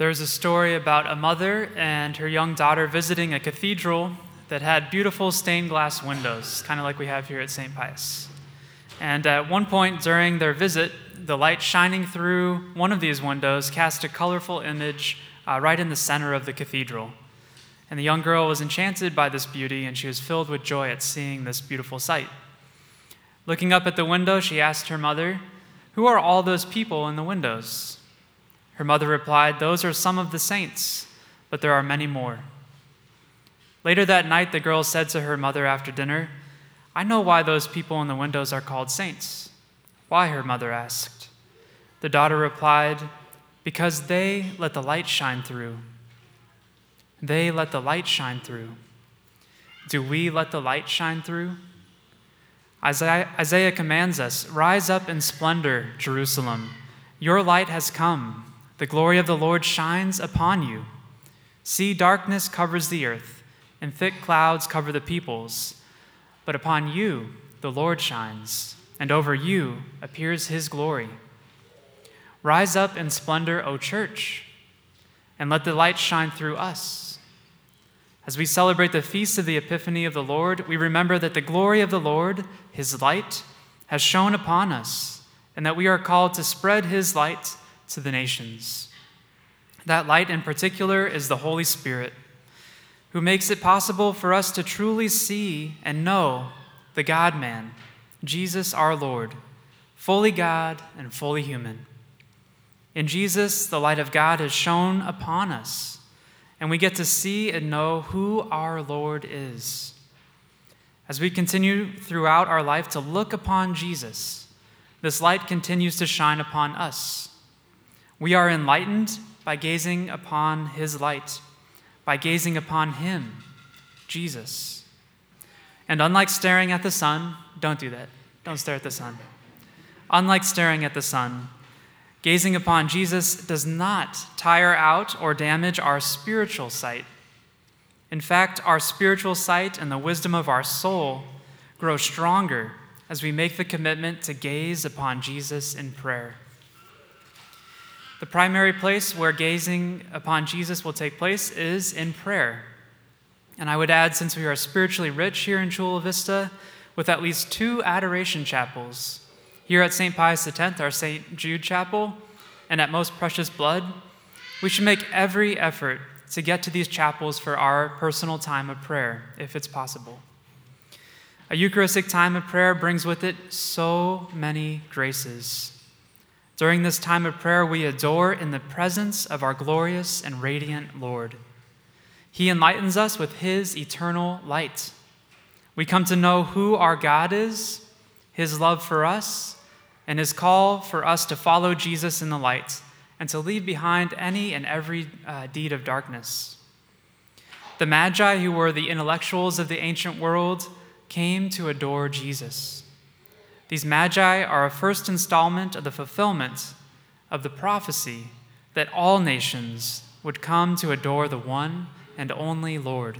There's a story about a mother and her young daughter visiting a cathedral that had beautiful stained glass windows, kind of like we have here at St. Pius. And at one point during their visit, the light shining through one of these windows cast a colorful image uh, right in the center of the cathedral. And the young girl was enchanted by this beauty, and she was filled with joy at seeing this beautiful sight. Looking up at the window, she asked her mother, Who are all those people in the windows? Her mother replied, Those are some of the saints, but there are many more. Later that night, the girl said to her mother after dinner, I know why those people in the windows are called saints. Why? her mother asked. The daughter replied, Because they let the light shine through. They let the light shine through. Do we let the light shine through? Isaiah, commands us Rise up in splendor, Jerusalem. Your light has come. The glory of the Lord shines upon you. See, darkness covers the earth, and thick clouds cover the peoples. But upon you the Lord shines, and over you appears his glory. Rise up in splendor, O church, and let the light shine through us. As we celebrate the feast of the Epiphany of the Lord, we remember that the glory of the Lord, his light, has shone upon us, and that we are called to spread his light to the nations. That light in particular is the Holy Spirit, who makes it possible for us to truly see and know the God man, Jesus our Lord, fully God and fully human. In Jesus, the light of God has shone upon us, and we get to see and know who our Lord is. As we continue throughout our life to look upon Jesus, this light continues to shine upon us. We are enlightened by gazing upon his light, by gazing upon him, Jesus. And unlike staring at the sun, don't do that. Don't stare at the sun. Unlike staring at the sun, Gazing upon Jesus does not tire out or damage our spiritual sight. In fact, our spiritual sight and the wisdom of our soul grow stronger as we make the commitment to gaze upon Jesus in prayer. The primary place where gazing upon Jesus will take place is in prayer. And I would add, since we are spiritually rich here in Chula Vista, with at least two adoration chapels here at St. Pius X, our St. Jude Chapel, and at Most Precious Blood, we should make every effort to get to these chapels for our personal time of prayer, if it's possible. A Eucharistic time of prayer brings with it so many graces. During this time of prayer, we adore in the presence of our glorious and radiant Lord. He enlightens us with His eternal light. We come to know who our God is, His love for us, and his call for us to follow Jesus in the light and to leave behind any and every uh, deed of darkness. The Magi, who were the intellectuals of the ancient world, came to adore Jesus. These Magi are a first installment of the fulfillment of the prophecy that all nations would come to adore the one and only Lord.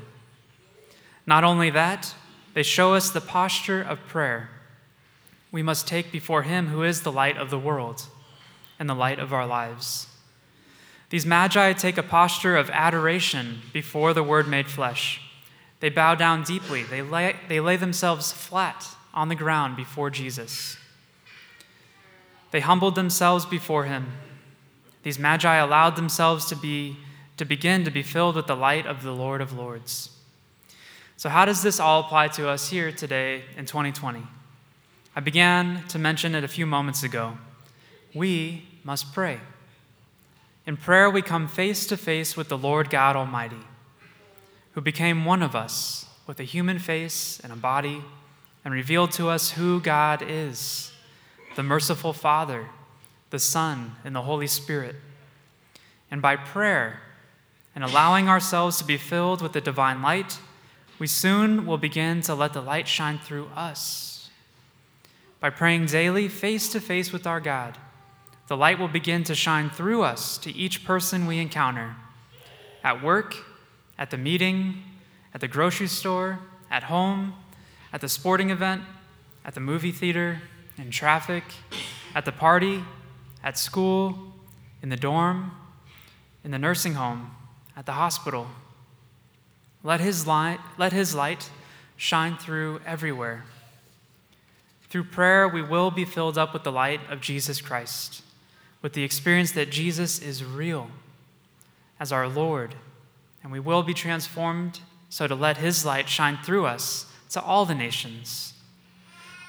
Not only that, they show us the posture of prayer we must take before Him who is the light of the world and the light of our lives. These magi take a posture of adoration before the Word made flesh. They bow down deeply, they lay, they lay themselves flat on the ground before Jesus. They humbled themselves before Him. These magi allowed themselves to, be, to begin to be filled with the light of the Lord of Lords. So, how does this all apply to us here today in 2020? I began to mention it a few moments ago. We must pray. In prayer, we come face to face with the Lord God Almighty, who became one of us with a human face and a body and revealed to us who God is the merciful Father, the Son, and the Holy Spirit. And by prayer and allowing ourselves to be filled with the divine light, we soon will begin to let the light shine through us by praying daily face to face with our God, the light will begin to shine through us to each person we encounter at work, at the meeting, at the grocery store, at home, at the sporting event, at the movie theater, in traffic, at the party, at school, in the dorm, in the nursing home, at the hospital. Let his light, let his light shine through everywhere. Through prayer, we will be filled up with the light of Jesus Christ, with the experience that Jesus is real as our Lord, and we will be transformed so to let his light shine through us to all the nations.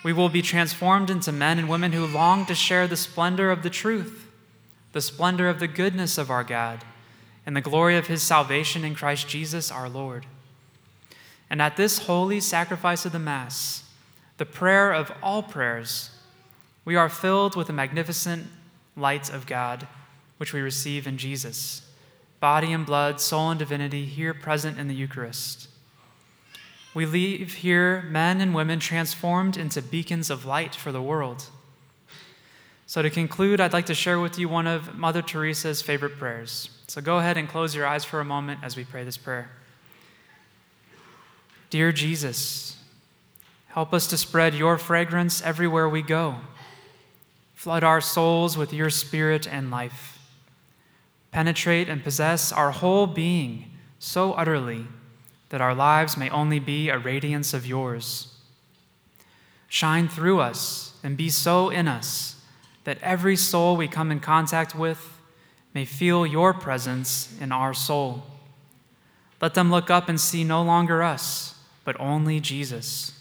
We will be transformed into men and women who long to share the splendor of the truth, the splendor of the goodness of our God, and the glory of his salvation in Christ Jesus our Lord. And at this holy sacrifice of the Mass, the prayer of all prayers, we are filled with the magnificent light of God, which we receive in Jesus, body and blood, soul and divinity, here present in the Eucharist. We leave here men and women transformed into beacons of light for the world. So, to conclude, I'd like to share with you one of Mother Teresa's favorite prayers. So, go ahead and close your eyes for a moment as we pray this prayer. Dear Jesus, help us to spread your fragrance everywhere we go. Flood our souls with your spirit and life. Penetrate and possess our whole being so utterly that our lives may only be a radiance of yours. Shine through us and be so in us that every soul we come in contact with may feel your presence in our soul. Let them look up and see no longer us, but only Jesus.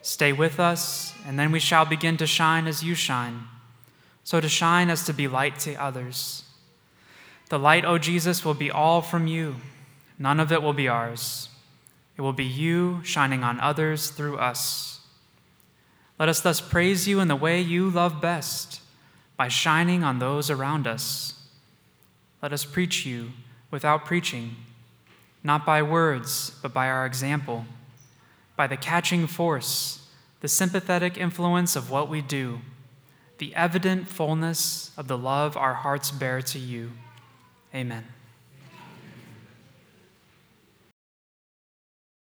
Stay with us, and then we shall begin to shine as you shine. So to shine as to be light to others. The light, O Jesus, will be all from you None of it will be ours. It will be you shining on others through us. Let us thus praise you in the way you love best, by shining on those around us. Let us preach you without preaching, not by words, but by our example, by the catching force, the sympathetic influence of what we do, the evident fullness of the love our hearts bear to you. Amen.